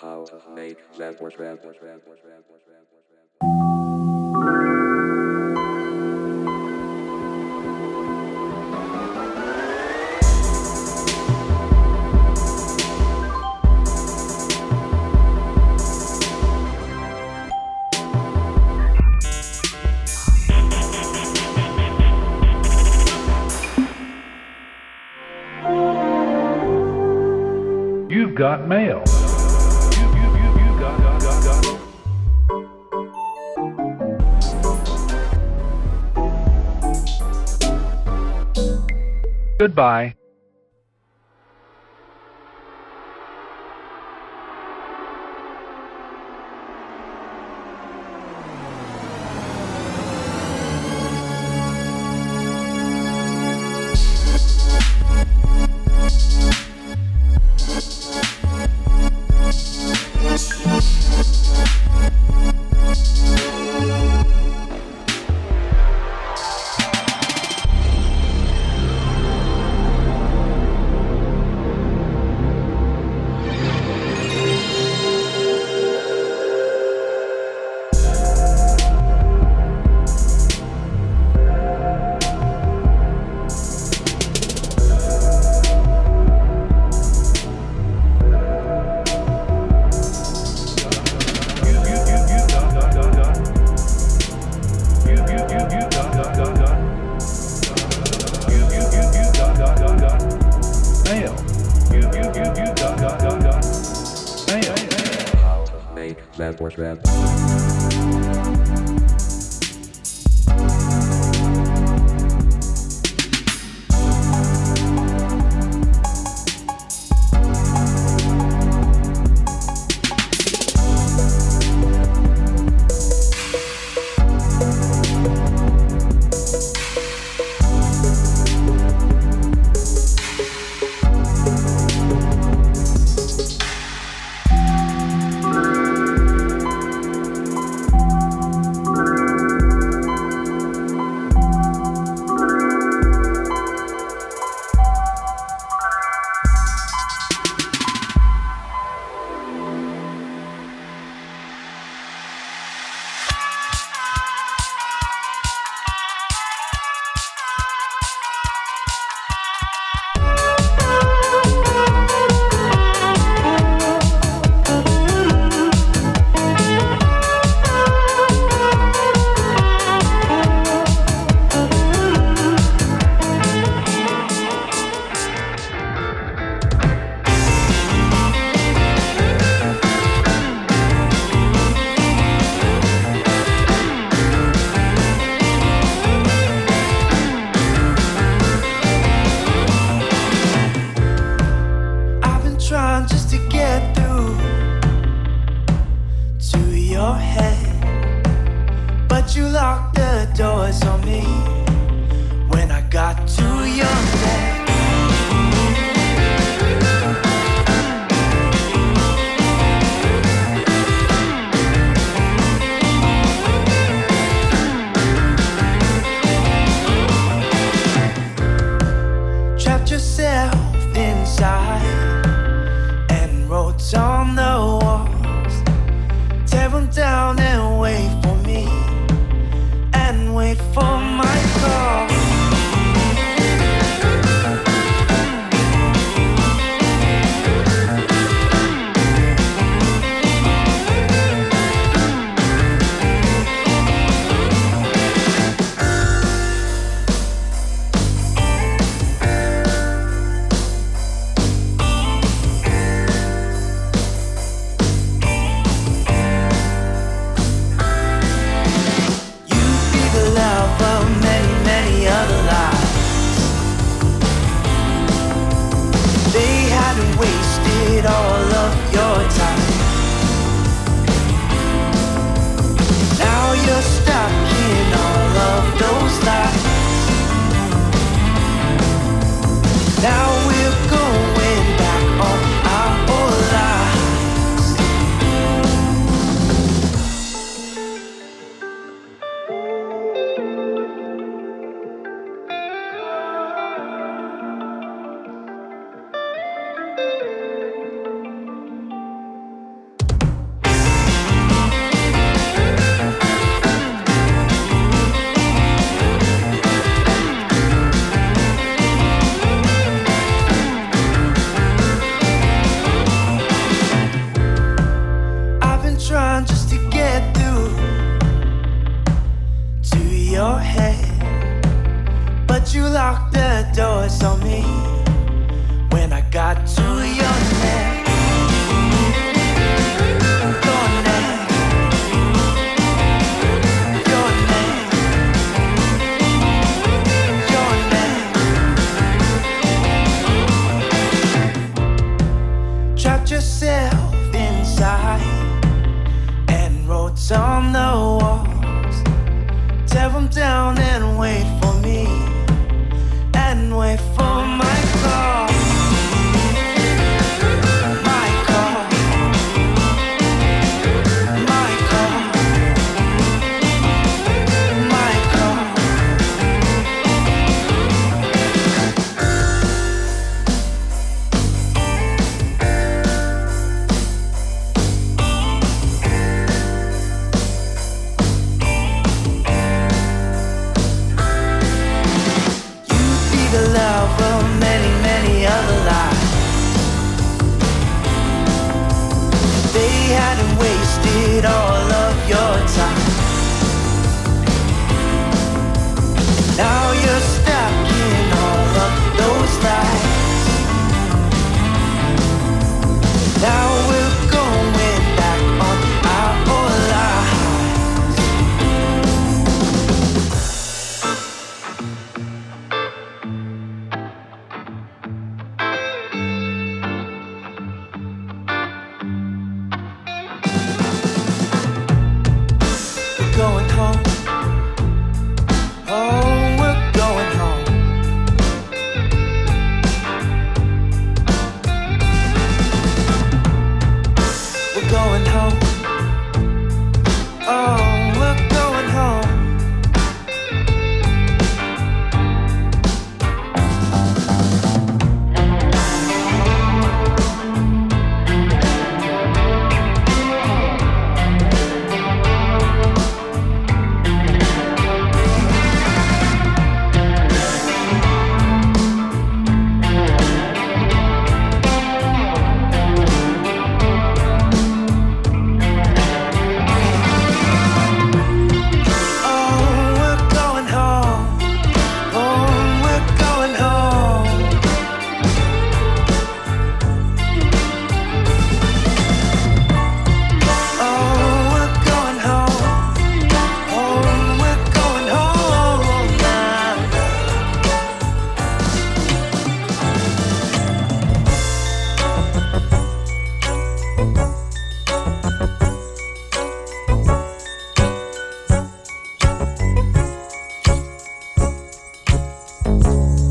How to make that work. You've got mail. Goodbye.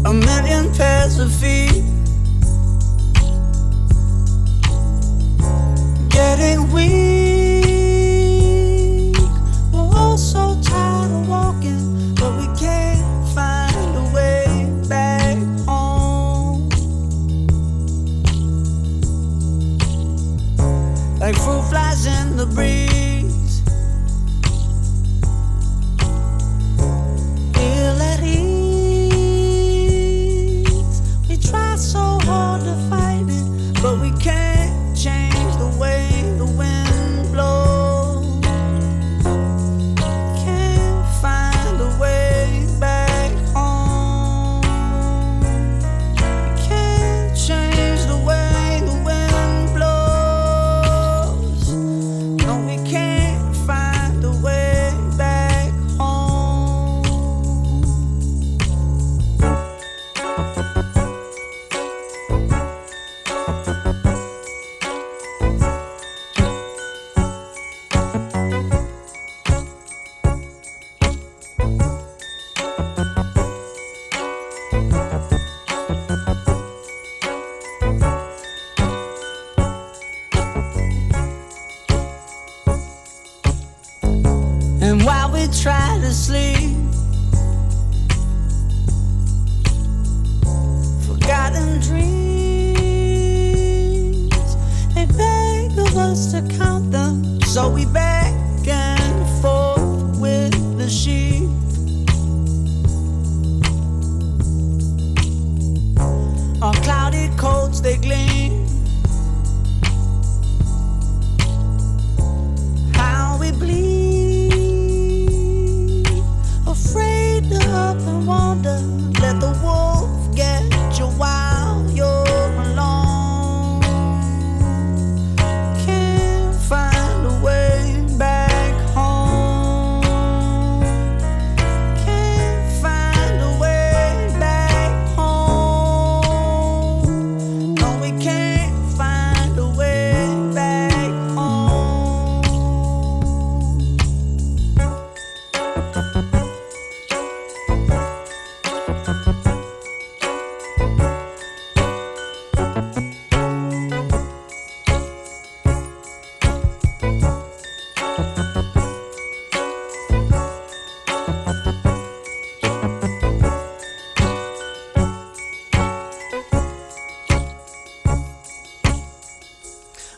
a million pairs of feet. And while we try to sleep, forgotten dreams, they beg of us to count them. So we back and forth with the sheep. Our cloudy coats, they gleam.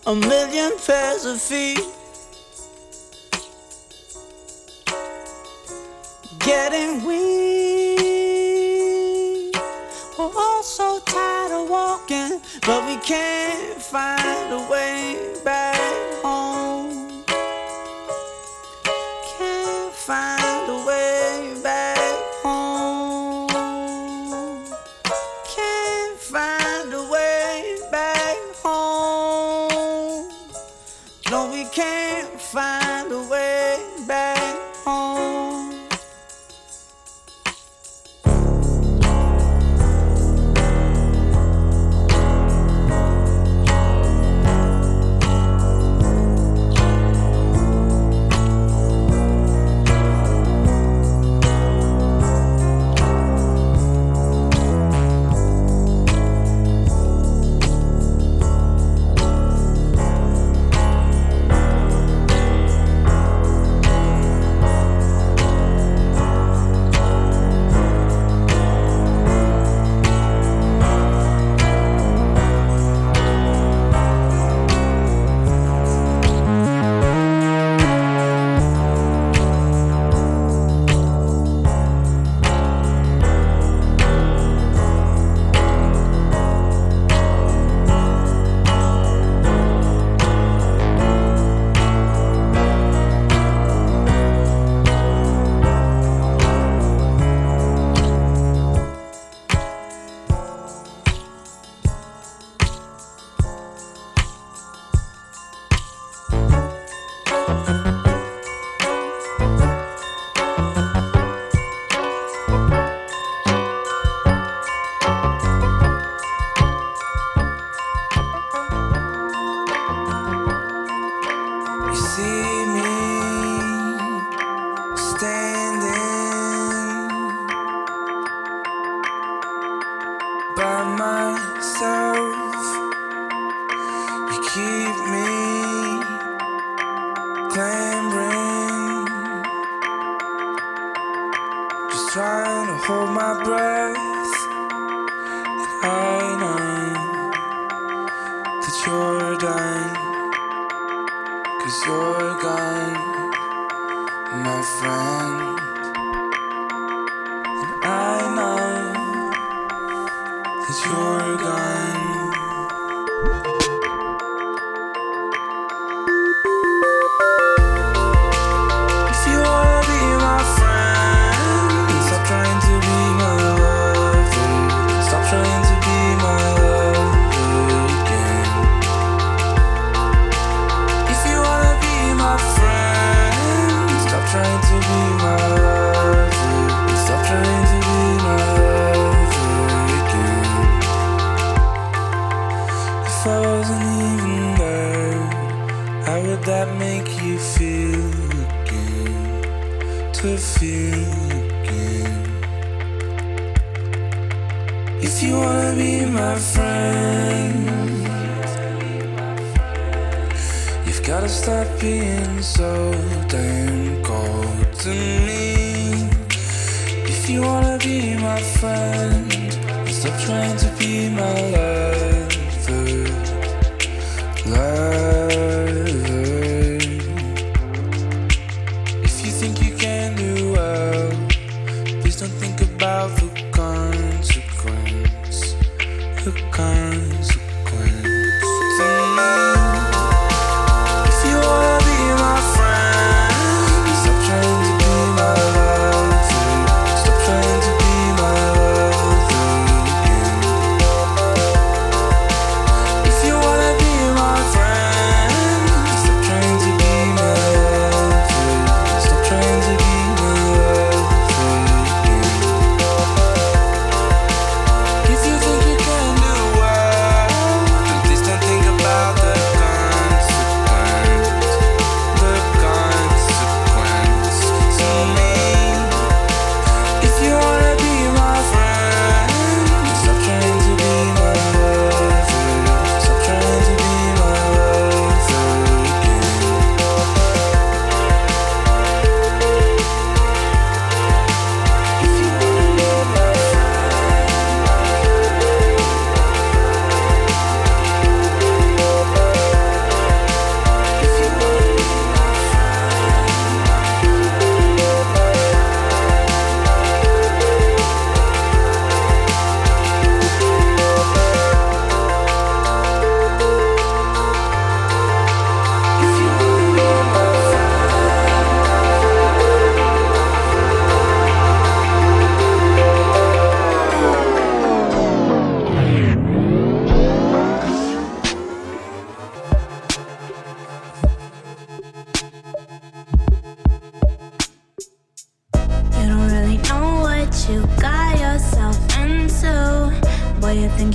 a million pairs of feet. Getting weak. We're all so tired of walking, but we can't find a way back. stop being so damn cold to me? If you wanna be my friend, stop trying to be my love.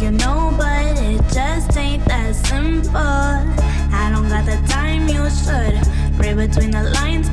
you know, but it just ain't that simple. I don't got the time you should read between the lines.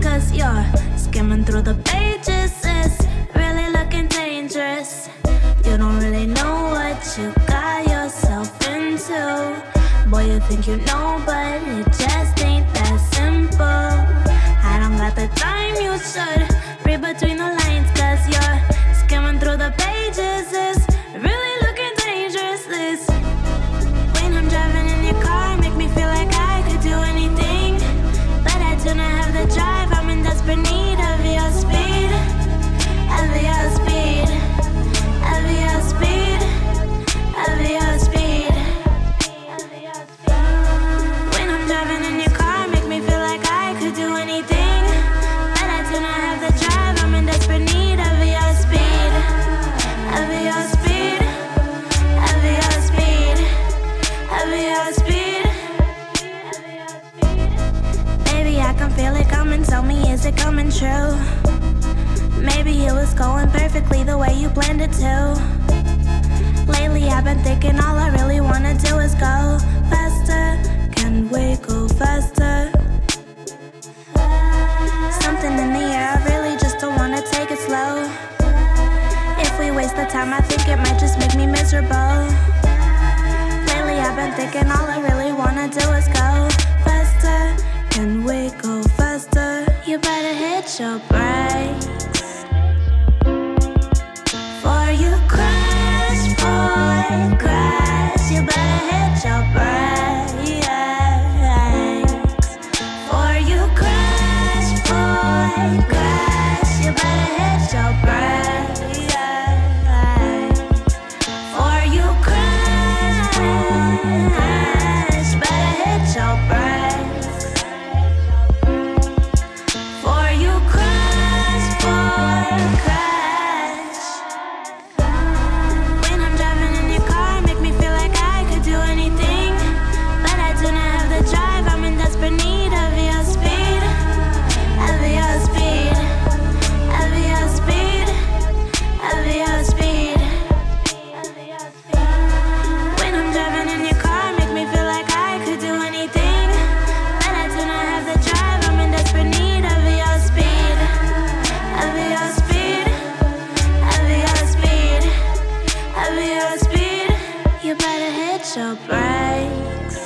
your brakes.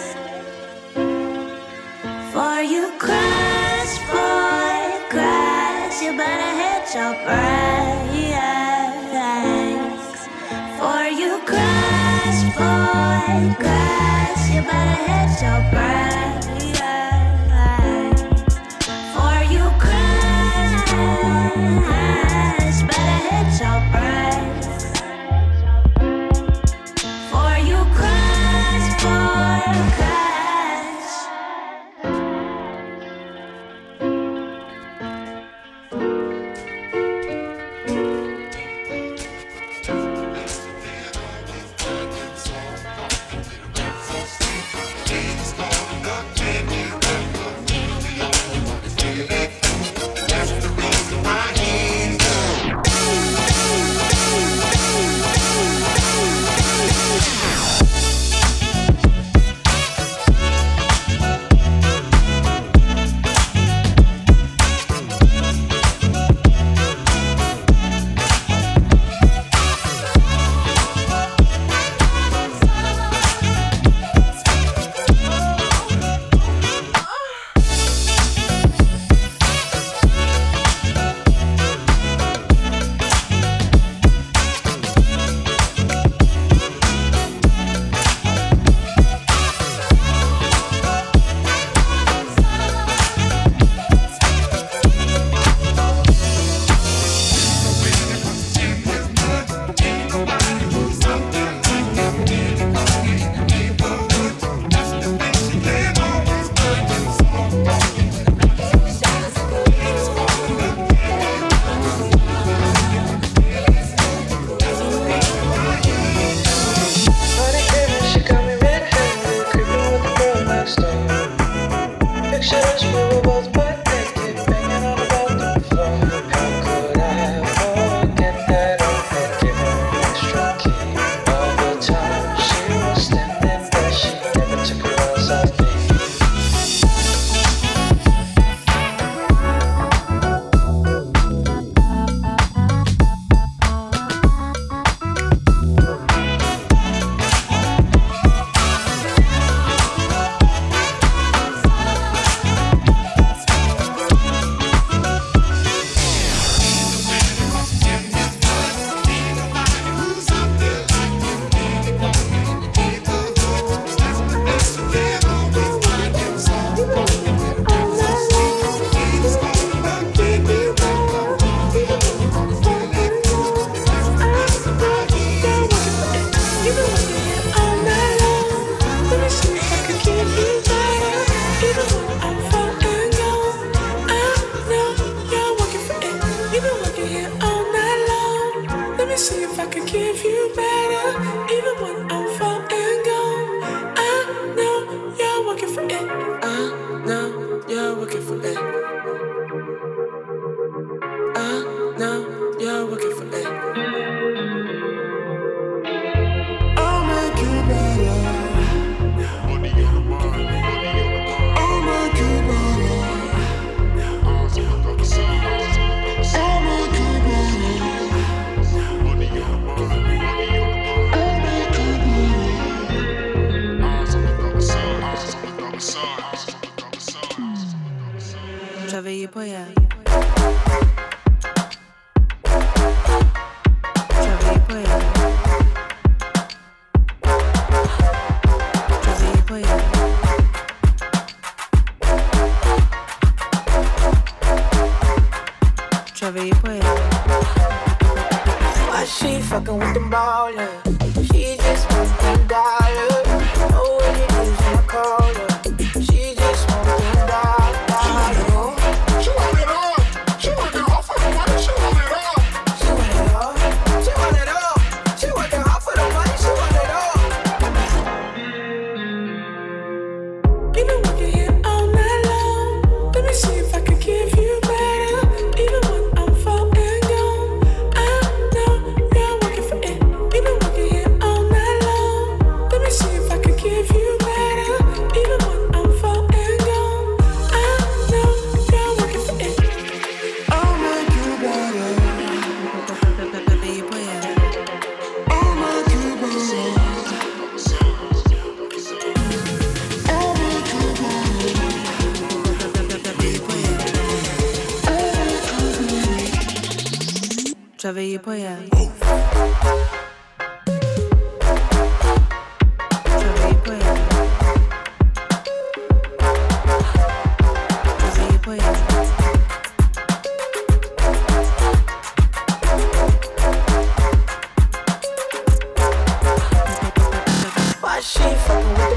For you crash, boy, crash. You better hit your brakes. For you crash, boy, crash. You better hit your brakes. strawberry pudding. Why she fucking with them ballers? She just wants them dollars.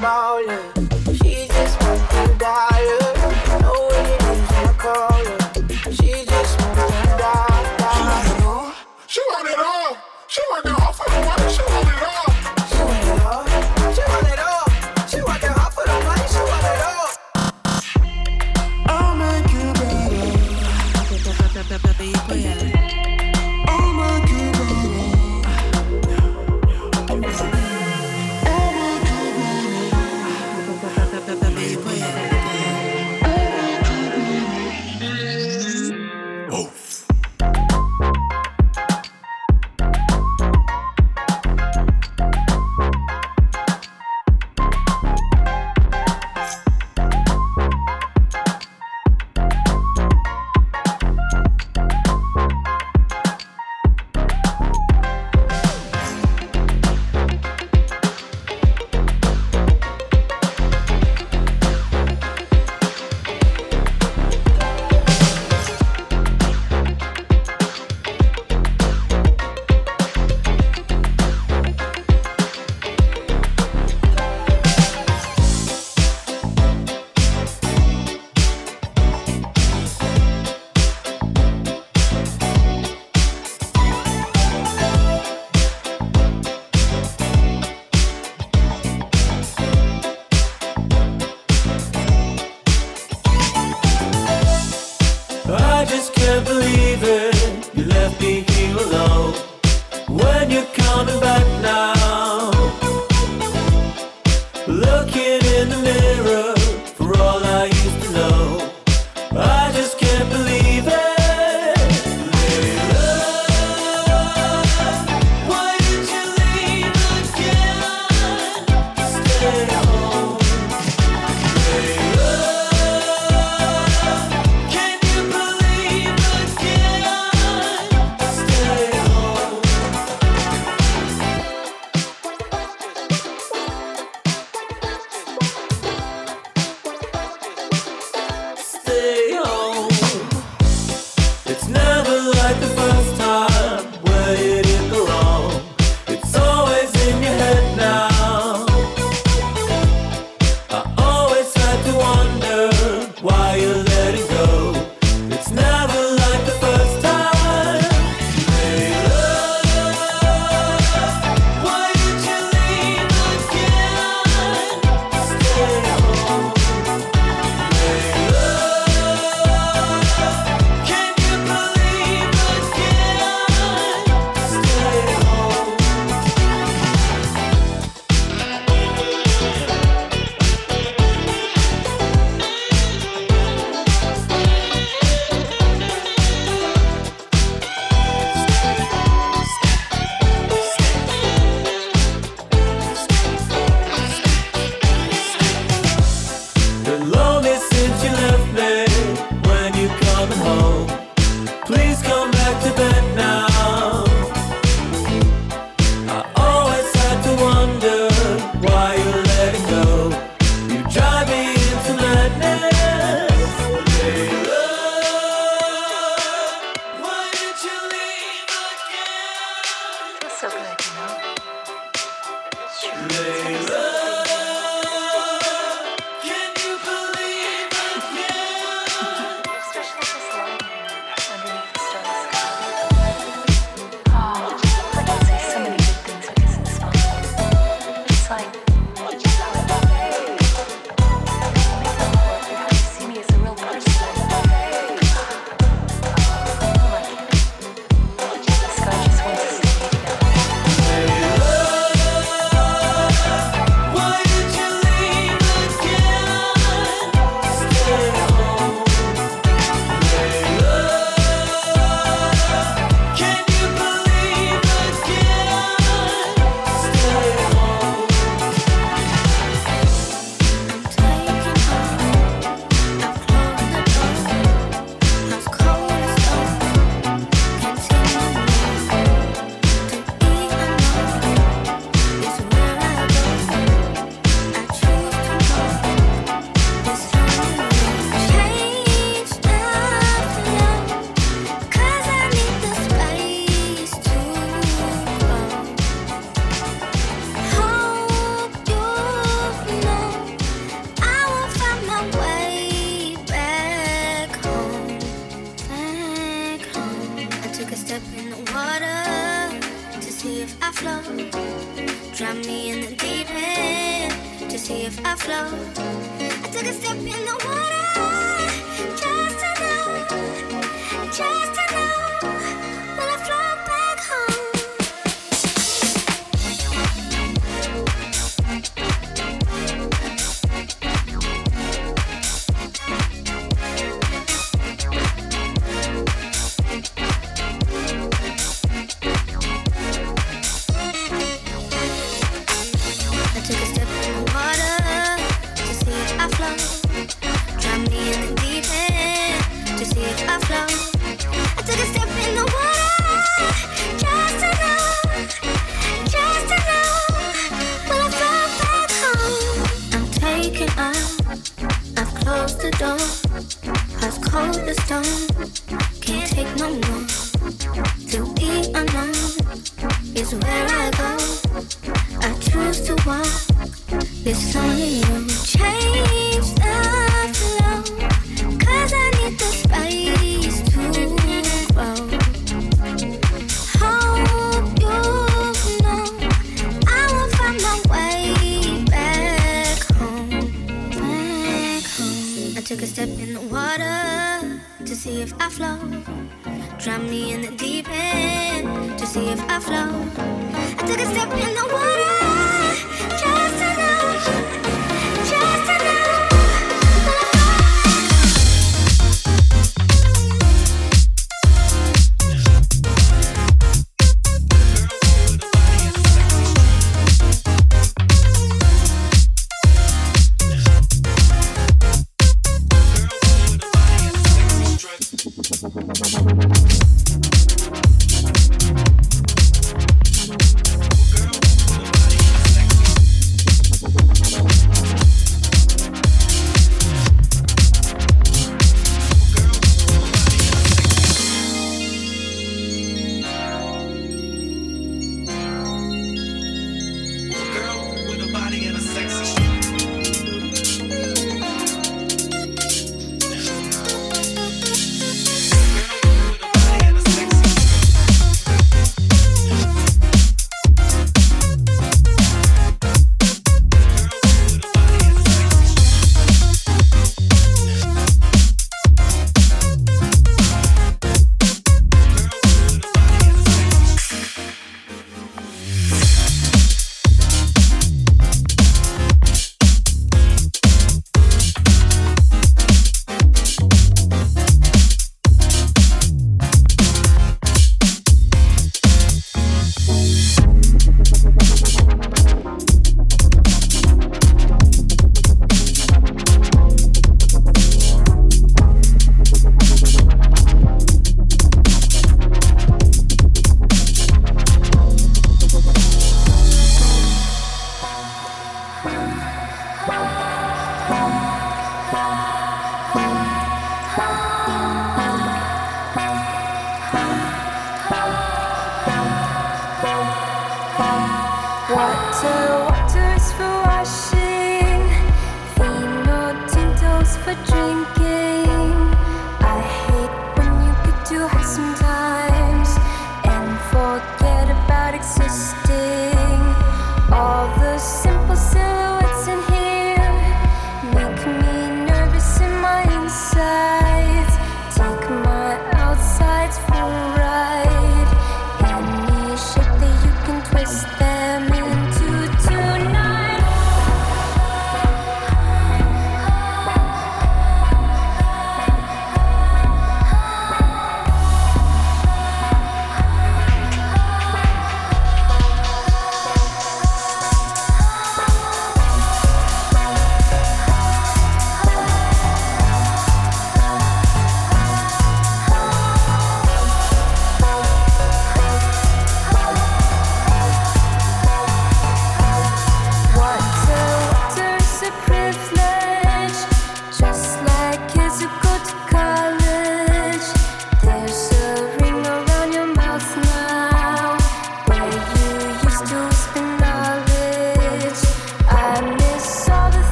ballin'. She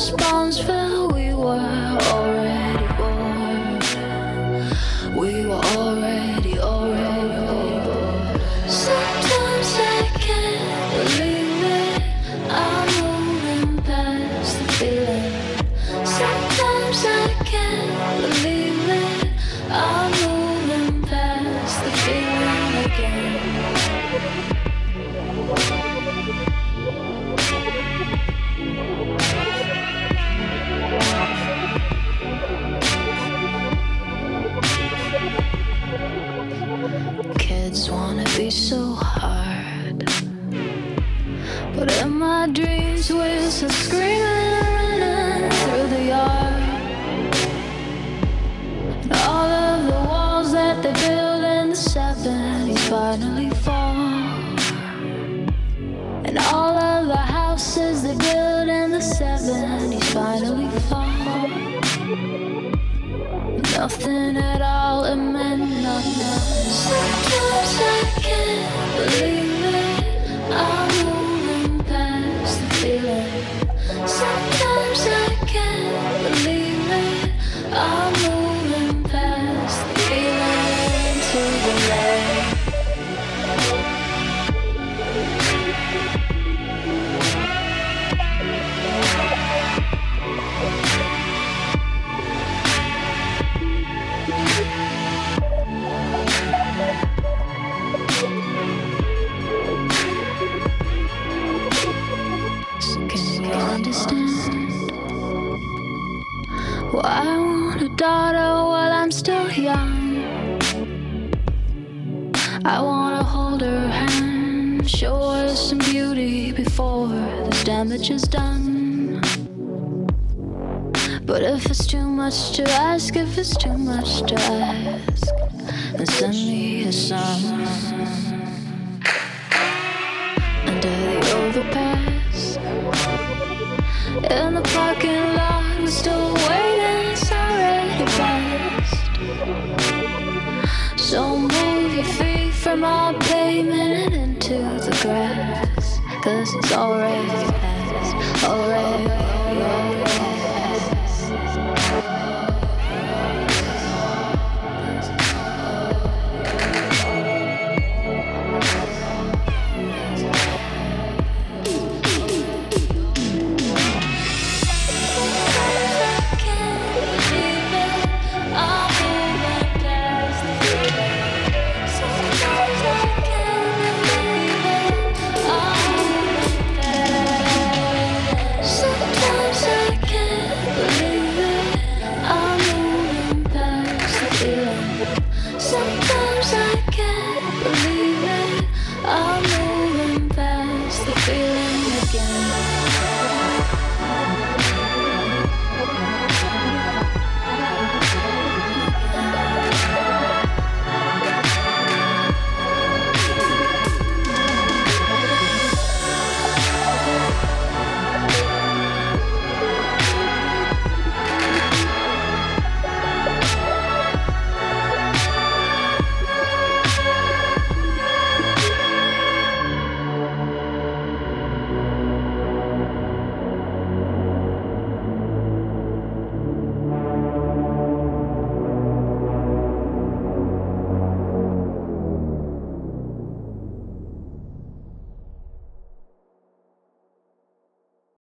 Josh